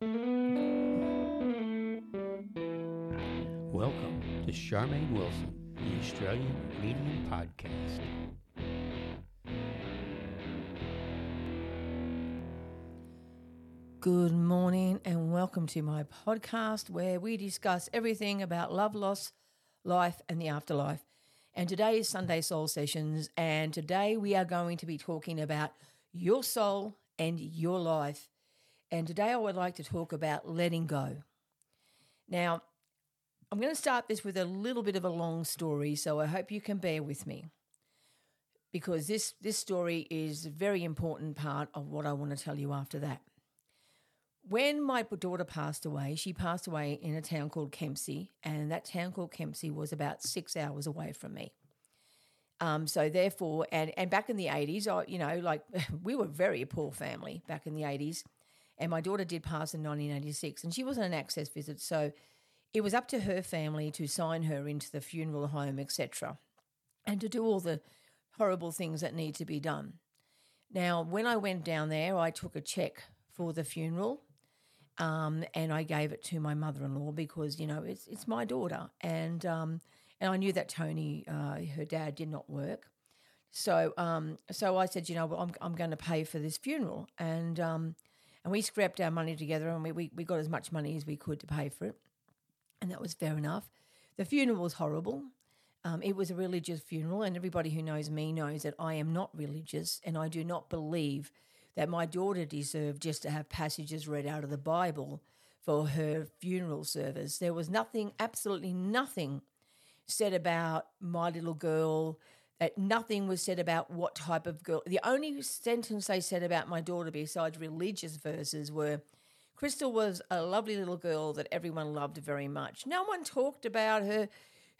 Welcome to Charmaine Wilson, the Australian Medium Podcast. Good morning and welcome to my podcast where we discuss everything about love, loss, life, and the afterlife. And today is Sunday Soul Sessions, and today we are going to be talking about your soul and your life. And today I would like to talk about letting go. Now, I'm going to start this with a little bit of a long story, so I hope you can bear with me because this, this story is a very important part of what I want to tell you after that when my daughter passed away, she passed away in a town called Kempsey, and that town called Kempsey was about six hours away from me. Um, so therefore, and and back in the eighties, I you know like we were a very poor family back in the eighties, and my daughter did pass in nineteen eighty six, and she was on an access visit, so it was up to her family to sign her into the funeral home, etc., and to do all the horrible things that need to be done. Now, when I went down there, I took a check for the funeral um, and I gave it to my mother-in-law because you know it's it's my daughter, and um, and I knew that Tony, uh, her dad, did not work, so um, so I said, you know, well, I'm I'm going to pay for this funeral, and um, and we scrapped our money together, and we, we we got as much money as we could to pay for it, and that was fair enough. The funeral was horrible. Um, it was a religious funeral, and everybody who knows me knows that I am not religious, and I do not believe that my daughter deserved just to have passages read out of the Bible for her funeral service. There was nothing, absolutely nothing said about my little girl, that nothing was said about what type of girl. The only sentence they said about my daughter, besides religious verses, were Crystal was a lovely little girl that everyone loved very much. No one talked about her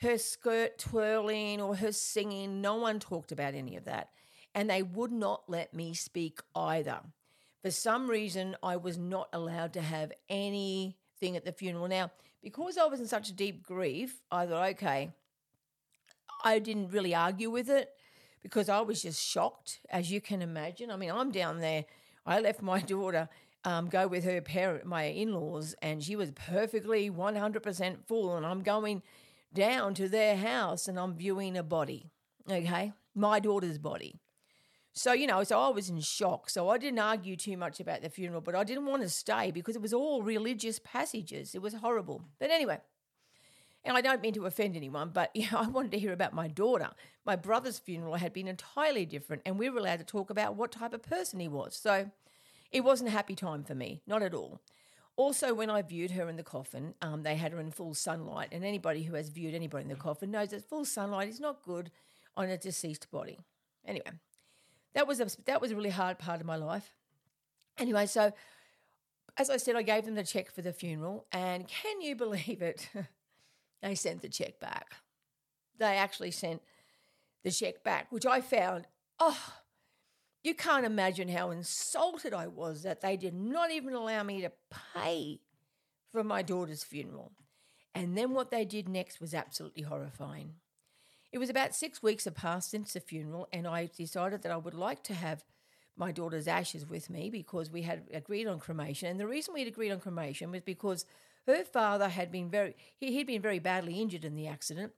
her skirt twirling or her singing. No one talked about any of that and they would not let me speak either. For some reason, I was not allowed to have anything at the funeral. Now, because I was in such a deep grief, I thought, okay, I didn't really argue with it because I was just shocked, as you can imagine. I mean, I'm down there. I left my daughter um, go with her parent, my in-laws, and she was perfectly 100% full, and I'm going down to their house and I'm viewing a body. Okay, my daughter's body. So, you know, so I was in shock. So I didn't argue too much about the funeral, but I didn't want to stay because it was all religious passages. It was horrible. But anyway, and I don't mean to offend anyone, but you know, I wanted to hear about my daughter. My brother's funeral had been entirely different, and we were allowed to talk about what type of person he was. So it wasn't a happy time for me, not at all. Also, when I viewed her in the coffin, um, they had her in full sunlight, and anybody who has viewed anybody in the coffin knows that full sunlight is not good on a deceased body. Anyway, that was a that was a really hard part of my life. Anyway, so as I said, I gave them the check for the funeral, and can you believe it? they sent the check back. They actually sent the check back, which I found, oh, you can't imagine how insulted I was that they did not even allow me to pay for my daughter's funeral. And then what they did next was absolutely horrifying. It was about six weeks had passed since the funeral, and I decided that I would like to have my daughter's ashes with me because we had agreed on cremation. And the reason we had agreed on cremation was because her father had been very he, he'd been very badly injured in the accident.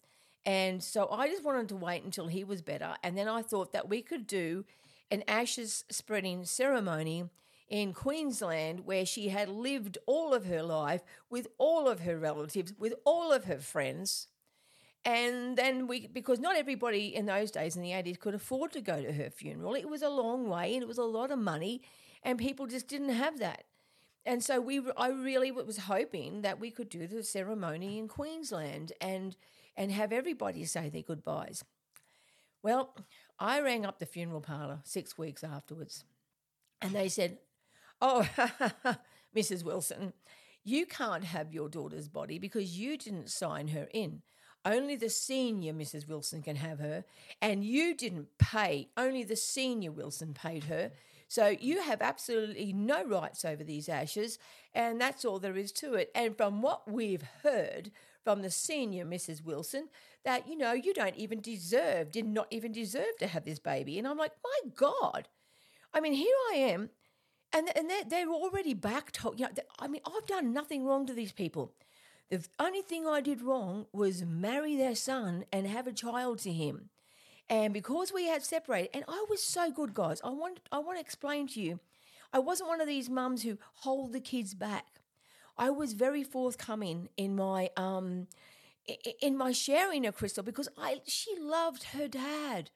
And so I just wanted to wait until he was better. And then I thought that we could do an ashes spreading ceremony in Queensland where she had lived all of her life with all of her relatives, with all of her friends. And then we, because not everybody in those days in the 80s could afford to go to her funeral. It was a long way and it was a lot of money, and people just didn't have that. And so we, I really was hoping that we could do the ceremony in Queensland and and have everybody say their goodbyes. Well, I rang up the funeral parlour six weeks afterwards, and they said, "Oh, Mrs. Wilson, you can't have your daughter's body because you didn't sign her in." Only the senior Mrs. Wilson can have her, and you didn't pay. Only the senior Wilson paid her. So you have absolutely no rights over these ashes, and that's all there is to it. And from what we've heard from the senior Mrs. Wilson, that you know you don't even deserve, did not even deserve to have this baby. And I'm like, my God. I mean, here I am and and they're, they're already back. To, you know, I mean, I've done nothing wrong to these people. The only thing I did wrong was marry their son and have a child to him. And because we had separated, and I was so good, guys, I want I want to explain to you, I wasn't one of these mums who hold the kids back. I was very forthcoming in my um in my sharing of Crystal because I she loved her dad.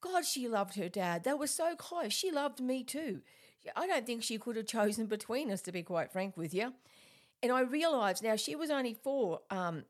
God, she loved her dad. They were so close. She loved me too. I don't think she could have chosen between us, to be quite frank with you. And I realised now she was only four. Um,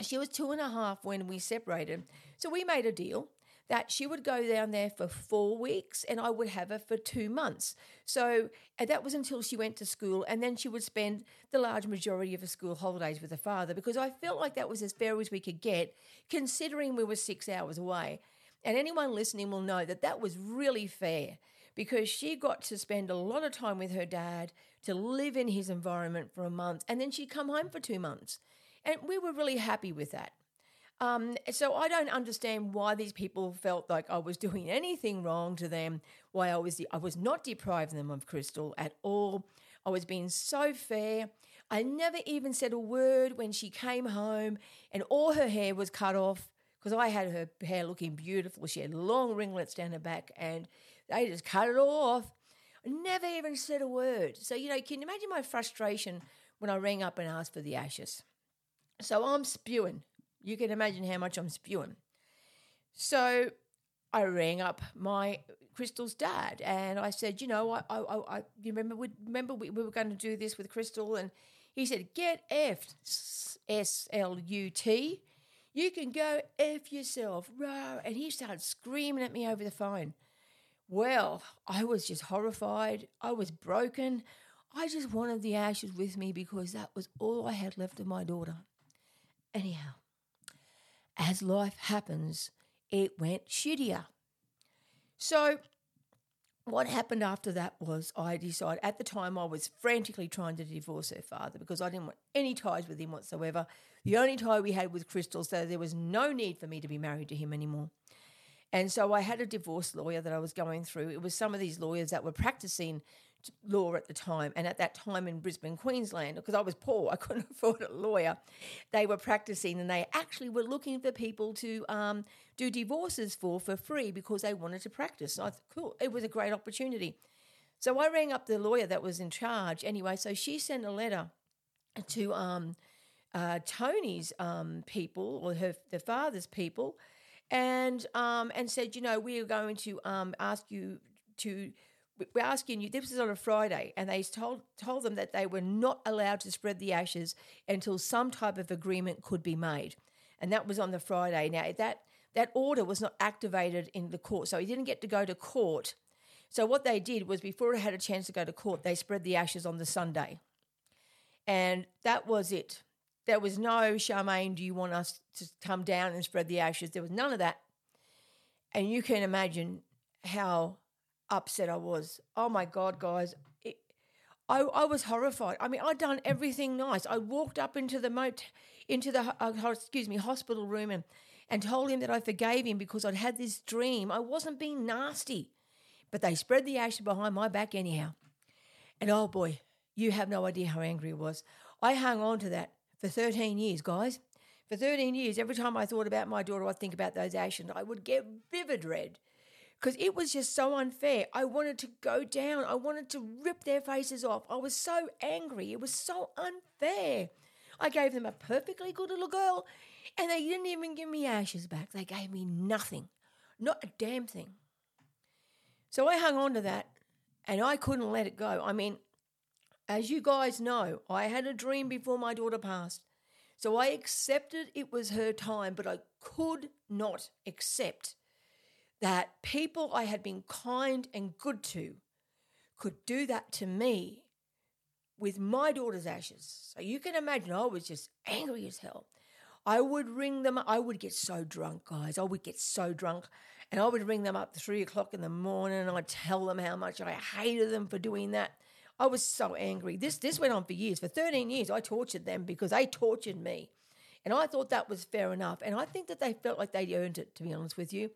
she was two and a half when we separated. So we made a deal that she would go down there for four weeks and I would have her for two months. So that was until she went to school, and then she would spend the large majority of her school holidays with her father because I felt like that was as fair as we could get, considering we were six hours away. And anyone listening will know that that was really fair because she got to spend a lot of time with her dad, to live in his environment for a month, and then she'd come home for two months. And we were really happy with that. Um, so I don't understand why these people felt like I was doing anything wrong to them. Why I was I was not depriving them of Crystal at all. I was being so fair. I never even said a word when she came home and all her hair was cut off because I had her hair looking beautiful. She had long ringlets down her back and they just cut it all off. I never even said a word. So, you know, can you imagine my frustration when I rang up and asked for the ashes? So I'm spewing you can imagine how much I'm spewing. So I rang up my Crystal's dad and I said, you know, I, I, I you remember, we, remember we, we were going to do this with Crystal, and he said, get F S L U T. You can go F yourself, row. And he started screaming at me over the phone. Well, I was just horrified. I was broken. I just wanted the ashes with me because that was all I had left of my daughter. Anyhow, as life happens, it went shittier. So, what happened after that was I decided, at the time, I was frantically trying to divorce her father because I didn't want any ties with him whatsoever. The only tie we had was Crystal, so there was no need for me to be married to him anymore. And so I had a divorce lawyer that I was going through. It was some of these lawyers that were practicing law at the time. And at that time in Brisbane, Queensland, because I was poor, I couldn't afford a lawyer, they were practicing and they actually were looking for people to um, do divorces for for free because they wanted to practice. I thought, cool, it was a great opportunity. So I rang up the lawyer that was in charge anyway. So she sent a letter to um, uh, Tony's um, people or her the father's people, and um, and said, you know, we are going to um, ask you to we're asking you, this was on a Friday, and they told, told them that they were not allowed to spread the ashes until some type of agreement could be made. And that was on the Friday. Now, that, that order was not activated in the court, so he didn't get to go to court. So, what they did was before he had a chance to go to court, they spread the ashes on the Sunday. And that was it. There was no, Charmaine, do you want us to come down and spread the ashes? There was none of that. And you can imagine how upset I was. Oh my God, guys. I, I was horrified. I mean, I'd done everything nice. I walked up into the moat, into the uh, excuse me hospital room and and told him that I forgave him because I'd had this dream. I wasn't being nasty, but they spread the ashes behind my back anyhow. And oh boy, you have no idea how angry I was. I hung on to that for 13 years, guys. For 13 years, every time I thought about my daughter, I'd think about those ashes. I would get vivid red because it was just so unfair. I wanted to go down. I wanted to rip their faces off. I was so angry. It was so unfair. I gave them a perfectly good little girl, and they didn't even give me ashes back. They gave me nothing, not a damn thing. So I hung on to that, and I couldn't let it go. I mean, as you guys know, I had a dream before my daughter passed. So I accepted it was her time, but I could not accept that people I had been kind and good to could do that to me with my daughter's ashes. So you can imagine I was just angry as hell. I would ring them, I would get so drunk, guys. I would get so drunk. And I would ring them up three o'clock in the morning and I'd tell them how much I hated them for doing that. I was so angry. This this went on for years. For 13 years, I tortured them because they tortured me. And I thought that was fair enough. And I think that they felt like they'd earned it, to be honest with you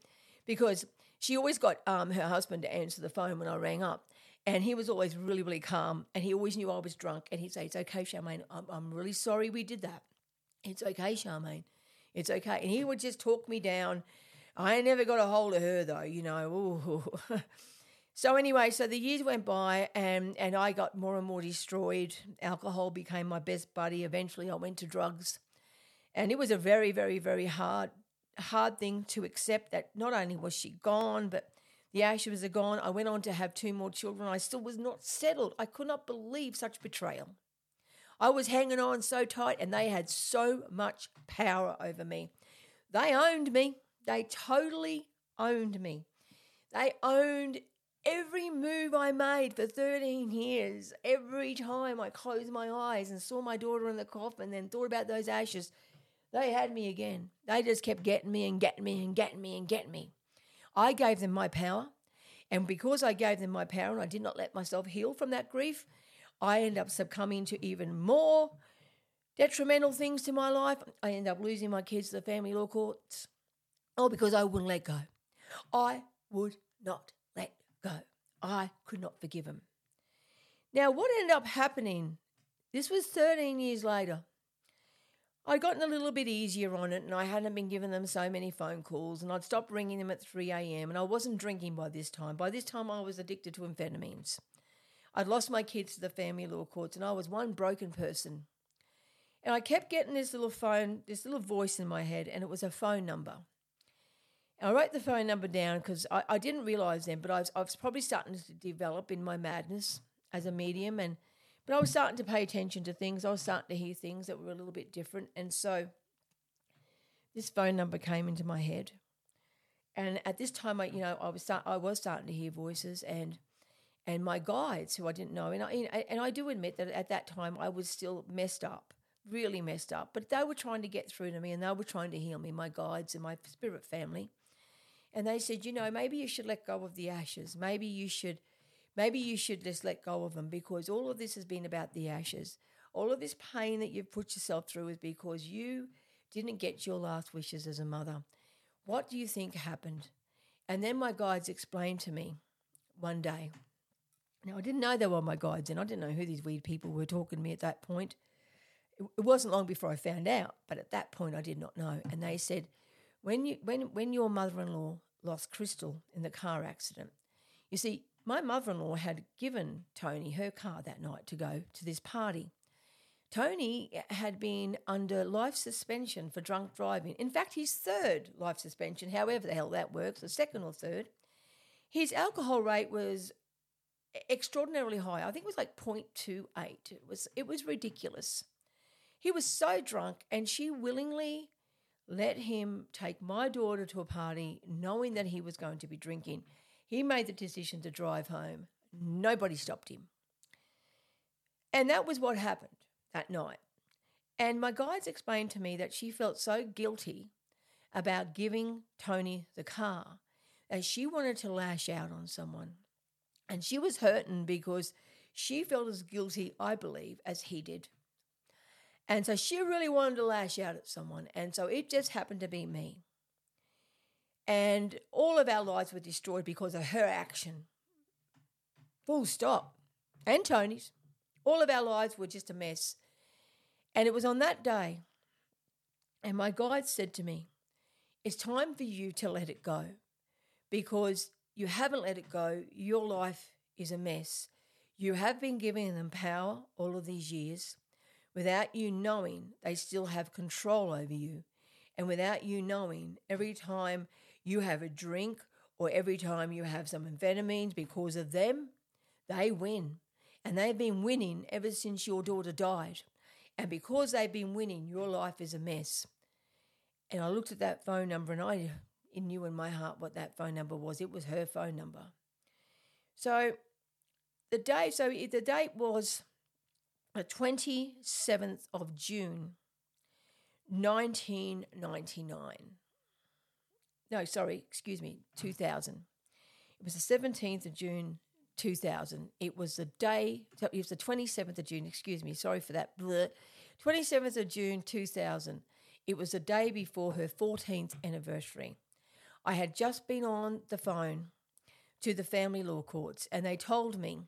because she always got um, her husband to answer the phone when I rang up. And he was always really, really calm. And he always knew I was drunk. And he'd say, It's okay, Charmaine. I'm, I'm really sorry we did that. It's okay, Charmaine. It's okay. And he would just talk me down. I never got a hold of her, though, you know. so, anyway, so the years went by and, and I got more and more destroyed. Alcohol became my best buddy. Eventually, I went to drugs. And it was a very, very, very hard, hard thing to accept that not only was she gone, but the ashes are gone. I went on to have two more children. I still was not settled. I could not believe such betrayal. I was hanging on so tight, and they had so much power over me. They owned me. They totally owned me. They owned every move I made for 13 years. Every time I closed my eyes and saw my daughter in the coffin, then thought about those ashes, they had me again. They just kept getting me and getting me and getting me and getting me. I gave them my power. And because I gave them my power and I did not let myself heal from that grief, I ended up succumbing to even more detrimental things to my life. I ended up losing my kids to the family law courts. All because I wouldn't let go. I would not let go. I could not forgive them. Now, what ended up happening, this was 13 years later. I'd gotten a little bit easier on it and I hadn't been giving them so many phone calls and I'd stopped ringing them at 3 a.m. and I wasn't drinking by this time. By this time, I was addicted to amphetamines. I'd lost my kids to the family law courts and I was one broken person. And I kept getting this little phone, this little voice in my head, and it was a phone number. And I wrote the phone number down because I, I, didn't realize then, but I was, I was probably starting to develop in my madness as a medium and but I was starting to pay attention to things. I was starting to hear things that were a little bit different. And so this phone number came into my head. And at this time, I, you know, I was start, I was starting to hear voices and and my guides who I didn't know. And I and I do admit that at that time I was still messed up, really messed up. But they were trying to get through to me and they were trying to heal me, my guides and my spirit family. And they said, you know, maybe you should let go of the ashes. Maybe you should maybe you should just let go of them because all of this has been about the ashes. All of this pain that you've put yourself through is because you didn't get your last wishes as a mother. What do you think happened? And then my guides explained to me one day. Now, I didn't know they were my guides, and I didn't know who these weird people were talking to me at that point. It wasn't long before I found out, but at that point I did not know. And they said, when you when when your mother-in-law lost Crystal in the car accident, you see, my mother in law had given Tony her car that night to go to this party. Tony had been under life suspension for drunk driving. In fact, his third life suspension, however the hell that works, the second or third. His alcohol rate was extraordinarily high. I think it was like 0.28. It was it was ridiculous. He was so drunk and she willingly let him take my daughter to a party knowing that he was going to be drinking. He made the decision to drive home. Nobody stopped him. And that was what happened that night. And my guides explained to me that she felt so guilty about giving Tony the car that she wanted to lash out on someone. And she was hurting because she felt as guilty, I believe, as he did. And so she really wanted to lash out at someone. And so it just happened to be me. And all of our lives were destroyed because of her action. Full stop. And Tony's. All of our lives were just a mess. And it was on that day, and my guide said to me, It's time for you to let it go because you haven't let it go. Your life is a mess. You have been giving them power all of these years without you knowing they still have control over you. And without you knowing, every time you have a drink or every time you have some amphetamines because of them, they win. And they've been winning ever since your daughter died. And because they've been winning, your life is a mess. And I looked at that phone number and I knew in my heart what that phone number was. It was her phone number. So the date, so the date was the 27th of June, 1999 no, sorry, excuse me, 2000. It was the 17th of June, 2000. It was the day, it was the 27th of June, excuse me, sorry for that. Bleh. 27th of June, 2000. It was the day before her 14th anniversary. I had just been on the phone to the family law courts and they told me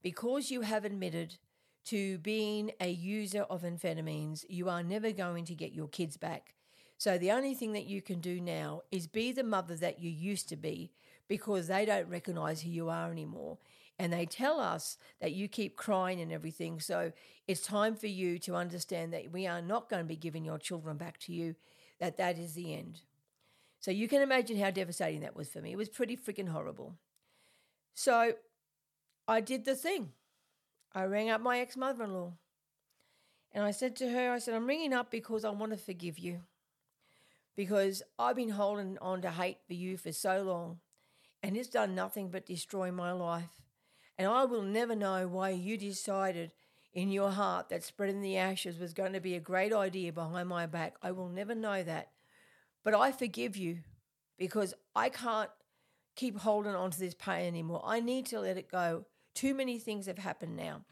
because you have admitted to being a user of amphetamines, you are never going to get your kids back. So the only thing that you can do now is be the mother that you used to be because they don't recognize who you are anymore. And they tell us that you keep crying and everything. So it's time for you to understand that we are not going to be giving your children back to you, that that is the end. So you can imagine how devastating that was for me. It was pretty freaking horrible. So I did the thing. I rang up my ex mother in law and I said to her, I said, I'm ringing up because I want to forgive you. Because I've been holding on to hate for you for so long and it's done nothing but destroy my life. And I will never know why you decided in your heart that spreading the ashes was going to be a great idea behind my back. I will never know that. But I forgive you because I can't keep holding on to this pain anymore. I need to let it go. Too many things have happened now.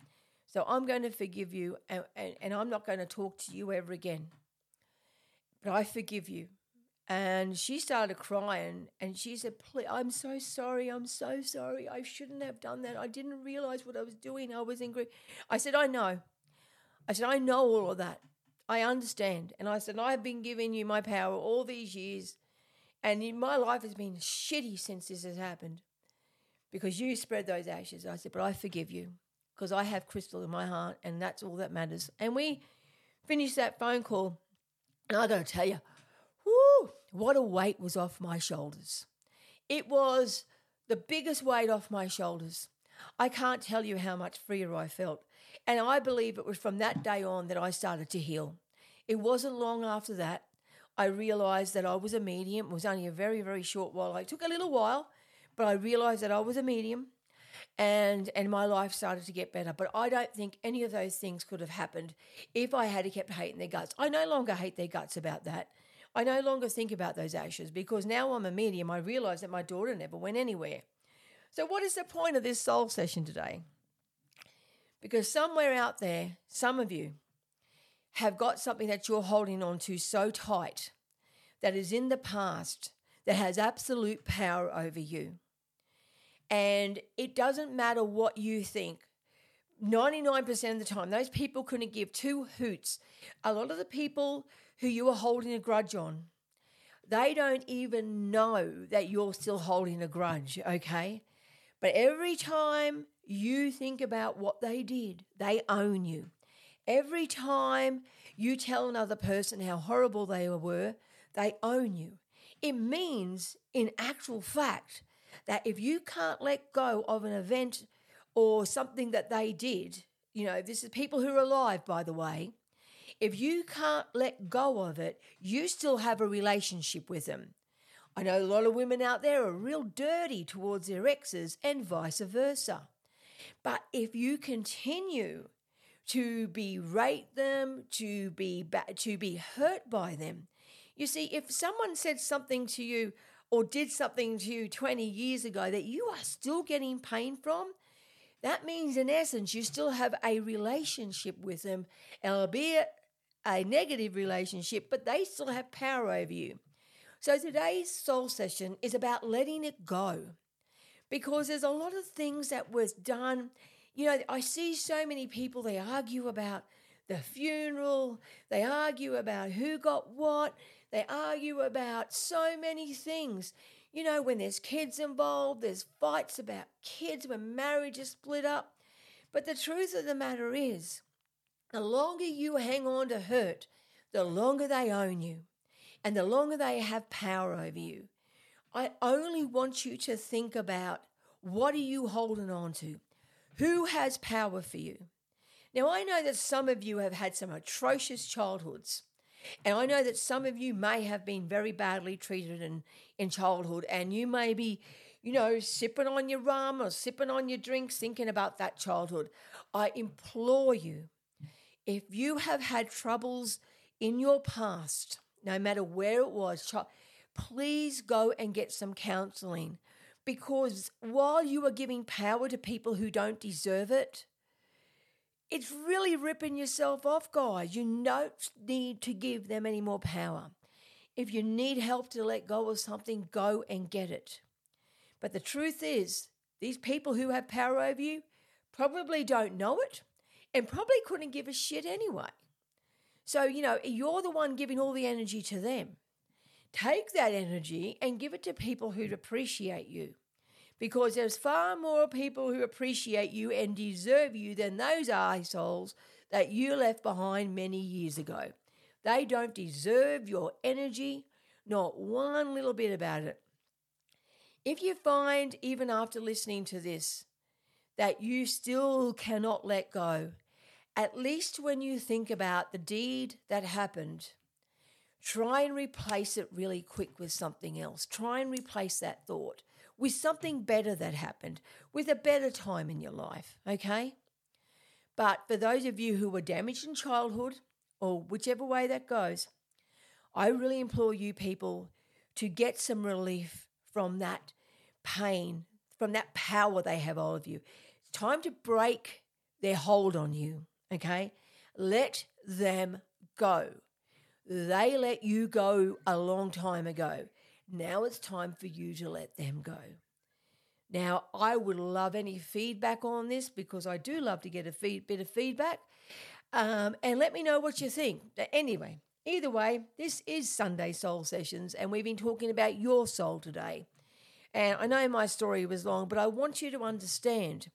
So I'm going to forgive you and, and, and I'm not going to talk to you ever again. But I forgive you. And she started crying and she said, Please, I'm so sorry. I'm so sorry. I shouldn't have done that. I didn't realize what I was doing. I was angry. I said, I know. I said, I know all of that. I understand. And I said, I've been giving you my power all these years. And my life has been shitty since this has happened because you spread those ashes. I said, but I forgive you because I have Crystal in my heart and that's all that matters. And we finished that phone call. I got to tell you, whoo, what a weight was off my shoulders. It was the biggest weight off my shoulders. I can't tell you how much freer I felt. And I believe it was from that day on that I started to heal. It wasn't long after that I realized that I was a medium. It was only a very, very short while. It took a little while, but I realized that I was a medium and and my life started to get better. But I don't think any of those things could have happened if I had kept hating their guts. I no longer hate their guts about that. I no longer think about those ashes because now I'm a medium. I realize that my daughter never went anywhere. So, what is the point of this soul session today? Because somewhere out there, some of you have got something that you're holding on to so tight that is in the past that has absolute power over you. And it doesn't matter what you think. 99% of the time, those people couldn't give two hoots. A lot of the people who you are holding a grudge on, they don't even know that you're still holding a grudge, okay? But every time you think about what they did, they own you. Every time you tell another person how horrible they were, they own you. It means, in actual fact, that if you can't let go of an event or something that they did, you know, this is people who are alive, by the way, if you can't let go of it, you still have a relationship with them. I know a lot of women out there are real dirty towards their exes and vice versa. But if you continue to berate them, to be to be hurt by them. You see, if someone said something to you or did something to you 20 years ago that you are still getting pain from, that means in essence you still have a relationship with them, albeit a negative relationship, but they still have power over you. So today's soul session is about letting it go. Because there's a lot of things that was done you know, I see so many people, they argue about the funeral, they argue about who got what, they argue about so many things. You know, when there's kids involved, there's fights about kids when marriages split up. But the truth of the matter is, the longer you hang on to hurt, the longer they own you and the longer they have power over you. I only want you to think about what are you holding on to? Who has power for you? Now, I know that some of you have had some atrocious childhoods. And I know that some of you may have been very badly treated in, in childhood, and you may be, you know, sipping on your rum or sipping on your drinks, thinking about that childhood. I implore you, if you have had troubles in your past, no matter where it was, please go and get some counseling because while you are giving power to people who don't deserve it, it's really ripping yourself off, guys. You don't need to give them any more power. If you need help to let go of something, go and get it. But the truth is, these people who have power over you, probably don't know it, and probably couldn't give a shit anyway. So, you know, you're the one giving all the energy to them. Take that energy and give it to people who appreciate you. Because there's far more people who appreciate you and deserve you than those assholes that you left behind many years ago. They don't deserve your energy, not one little bit about it. If you find, even after listening to this, that you still cannot let go, at least when you think about the deed that happened, try and replace it really quick with something else. Try and replace that thought with something better that happened, with a better time in your life, okay? But for those of you who were damaged in childhood, or whichever way that goes, I really implore you people to get some relief from that pain, from that power they have of you. It's time to break their hold on you, okay? Let them go. They let you go a long time ago. Now it's time for you to let them go. Now, I would love any feedback on this because I do love to get a feed, bit of feedback. Um, and let me know what you think. Anyway, either way, this is Sunday Soul Sessions, and we've been talking about your soul today. And I know my story was long, but I want you to understand.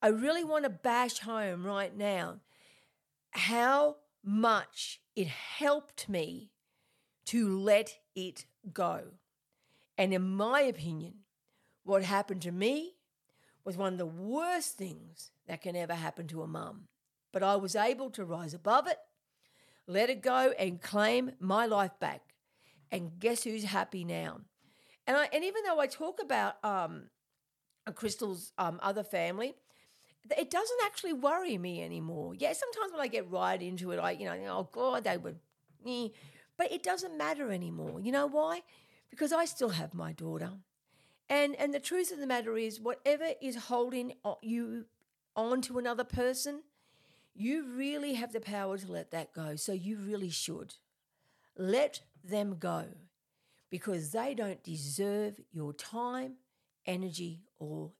I really want to bash home right now how much it helped me to let it go. And in my opinion, what happened to me was one of the worst things that can ever happen to a mum. But I was able to rise above it, let it go, and claim my life back. And guess who's happy now? And I, and even though I talk about um, Crystal's um, other family, it doesn't actually worry me anymore. Yeah, sometimes when I get right into it, I you know, oh God, they would, me, but it doesn't matter anymore. You know why? Because I still have my daughter, and and the truth of the matter is, whatever is holding you on to another person, you really have the power to let that go. So you really should let them go because they don't deserve your time, energy, or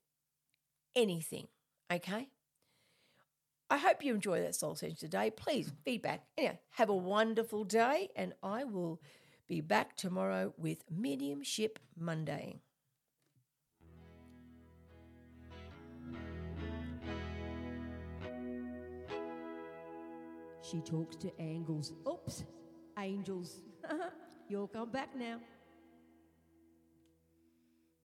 anything. Okay? I hope you enjoy that soul session today. Please, feedback. Anyway, have a wonderful day, and I will be back tomorrow with Mediumship Monday. She talks to angels. Oops, angels. You'll come back now.